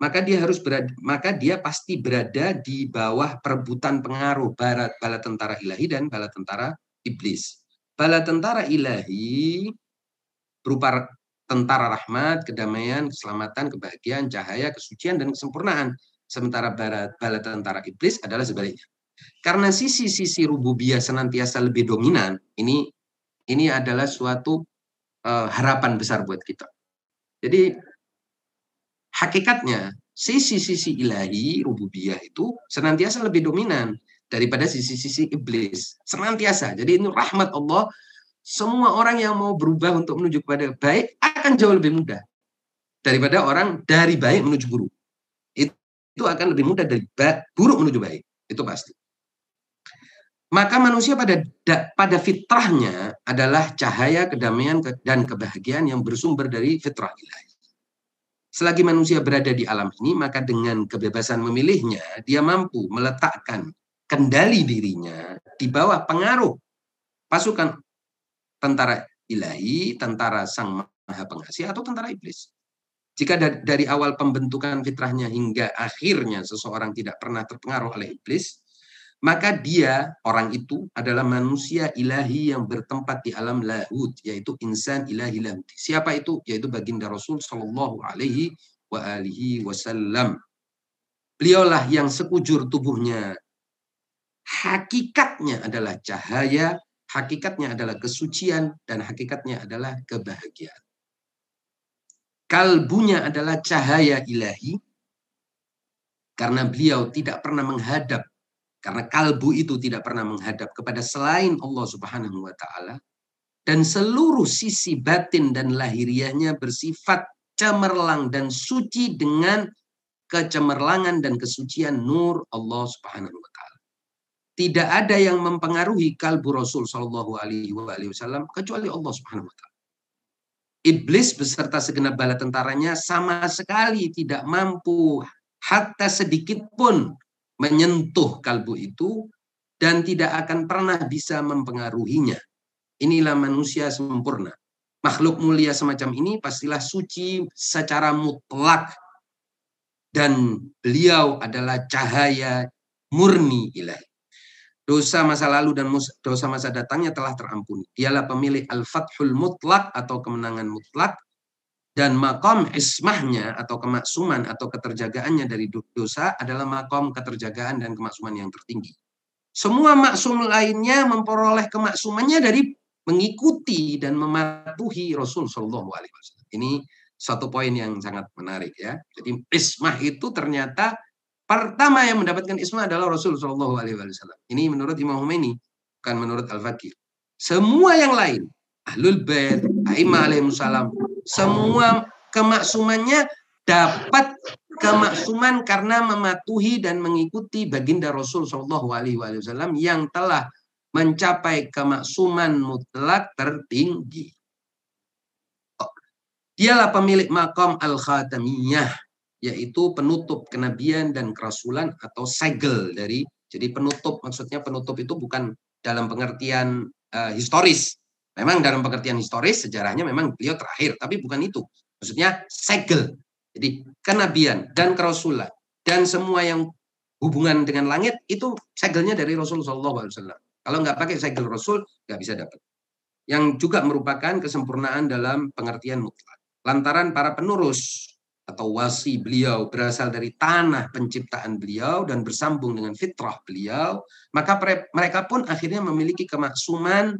Speaker 1: maka dia harus berada, maka dia pasti berada di bawah perebutan pengaruh barat bala tentara ilahi dan bala tentara iblis. Bala tentara ilahi berupa tentara rahmat, kedamaian, keselamatan, kebahagiaan, cahaya, kesucian, dan kesempurnaan. Sementara bala, bala tentara iblis adalah sebaliknya. Karena sisi-sisi rububiyah senantiasa lebih dominan, ini ini adalah suatu uh, harapan besar buat kita. Jadi hakikatnya sisi-sisi ilahi rububiyah itu senantiasa lebih dominan daripada sisi-sisi iblis. Senantiasa. Jadi ini rahmat Allah. Semua orang yang mau berubah untuk menuju kepada baik akan jauh lebih mudah daripada orang dari baik menuju buruk. Itu akan lebih mudah dari buruk menuju baik. Itu pasti. Maka manusia pada pada fitrahnya adalah cahaya kedamaian dan kebahagiaan yang bersumber dari fitrah ilahi. Selagi manusia berada di alam ini, maka dengan kebebasan memilihnya, dia mampu meletakkan kendali dirinya di bawah pengaruh pasukan tentara ilahi, tentara sang maha pengasih, atau tentara iblis. Jika dari awal pembentukan fitrahnya hingga akhirnya seseorang tidak pernah terpengaruh oleh iblis, maka dia orang itu adalah manusia ilahi yang bertempat di alam lahud yaitu insan ilahi lahud. Siapa itu? Yaitu baginda Rasul Shallallahu alaihi wa alihi wasallam. Beliaulah yang sekujur tubuhnya hakikatnya adalah cahaya, hakikatnya adalah kesucian dan hakikatnya adalah kebahagiaan. Kalbunya adalah cahaya ilahi karena beliau tidak pernah menghadap karena kalbu itu tidak pernah menghadap kepada selain Allah Subhanahu wa taala dan seluruh sisi batin dan lahiriahnya bersifat cemerlang dan suci dengan kecemerlangan dan kesucian nur Allah Subhanahu wa taala. Tidak ada yang mempengaruhi kalbu Rasul Shallallahu alaihi wasallam kecuali Allah Subhanahu wa taala. Iblis beserta segenap bala tentaranya sama sekali tidak mampu hatta sedikit pun menyentuh kalbu itu dan tidak akan pernah bisa mempengaruhinya. Inilah manusia sempurna. Makhluk mulia semacam ini pastilah suci secara mutlak. Dan beliau adalah cahaya murni ilahi. Dosa masa lalu dan dosa masa datangnya telah terampuni. Dialah pemilik al-fathul mutlak atau kemenangan mutlak dan makom ismahnya atau kemaksuman atau keterjagaannya dari dosa adalah makom keterjagaan dan kemaksuman yang tertinggi. Semua maksum lainnya memperoleh kemaksumannya dari mengikuti dan mematuhi Rasul Shallallahu Alaihi Wasallam. Ini satu poin yang sangat menarik ya. Jadi ismah itu ternyata pertama yang mendapatkan ismah adalah Rasul Shallallahu Alaihi Wasallam. Ini menurut Imam Khomeini, bukan menurut Al Fakir. Semua yang lain, ahlul bait, aimah alaihissalam, semua kemaksumannya dapat kemaksuman karena mematuhi dan mengikuti baginda Rasul Shallallahu Alaihi Wasallam yang telah mencapai kemaksuman mutlak tertinggi. Dialah pemilik makam al-khatamiyah, yaitu penutup kenabian dan kerasulan atau segel dari jadi penutup maksudnya penutup itu bukan dalam pengertian uh, historis Memang dalam pengertian historis sejarahnya memang beliau terakhir, tapi bukan itu. Maksudnya segel. Jadi kenabian dan kerasulan dan semua yang hubungan dengan langit itu segelnya dari Rasulullah SAW. Kalau nggak pakai segel Rasul nggak bisa dapat. Yang juga merupakan kesempurnaan dalam pengertian mutlak. Lantaran para penurus atau wasi beliau berasal dari tanah penciptaan beliau dan bersambung dengan fitrah beliau, maka mereka pun akhirnya memiliki kemaksuman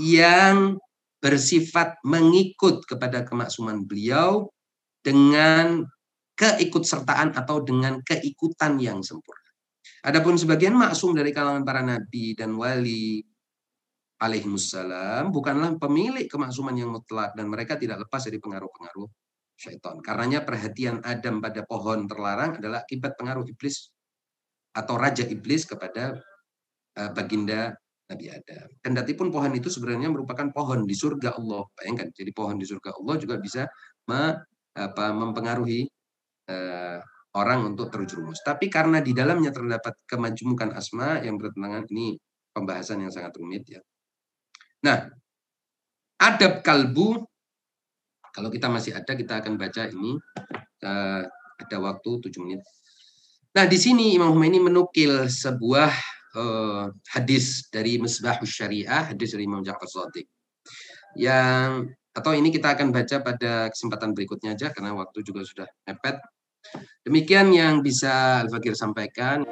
Speaker 1: yang bersifat mengikut kepada kemaksuman beliau dengan keikutsertaan atau dengan keikutan yang sempurna. Adapun sebagian maksum dari kalangan para nabi dan wali alaihimussalam bukanlah pemilik kemaksuman yang mutlak dan mereka tidak lepas dari pengaruh-pengaruh syaitan. Karenanya perhatian Adam pada pohon terlarang adalah akibat pengaruh iblis atau raja iblis kepada uh, baginda Nabi Adam. Kendati pun pohon itu sebenarnya merupakan pohon di surga Allah. Bayangkan, jadi pohon di surga Allah juga bisa mempengaruhi uh, orang untuk terjerumus. Tapi karena di dalamnya terdapat kemajumukan asma yang bertentangan, ini pembahasan yang sangat rumit ya. Nah, adab kalbu, kalau kita masih ada, kita akan baca ini. Uh, ada waktu 7 menit. Nah, di sini Imam Khomeini menukil sebuah uh, hadis dari Misbahus Syariah, hadis dari Imam Ja'far Shadiq. Yang atau ini kita akan baca pada kesempatan berikutnya aja karena waktu juga sudah mepet. Demikian yang bisa Al-Fakir sampaikan.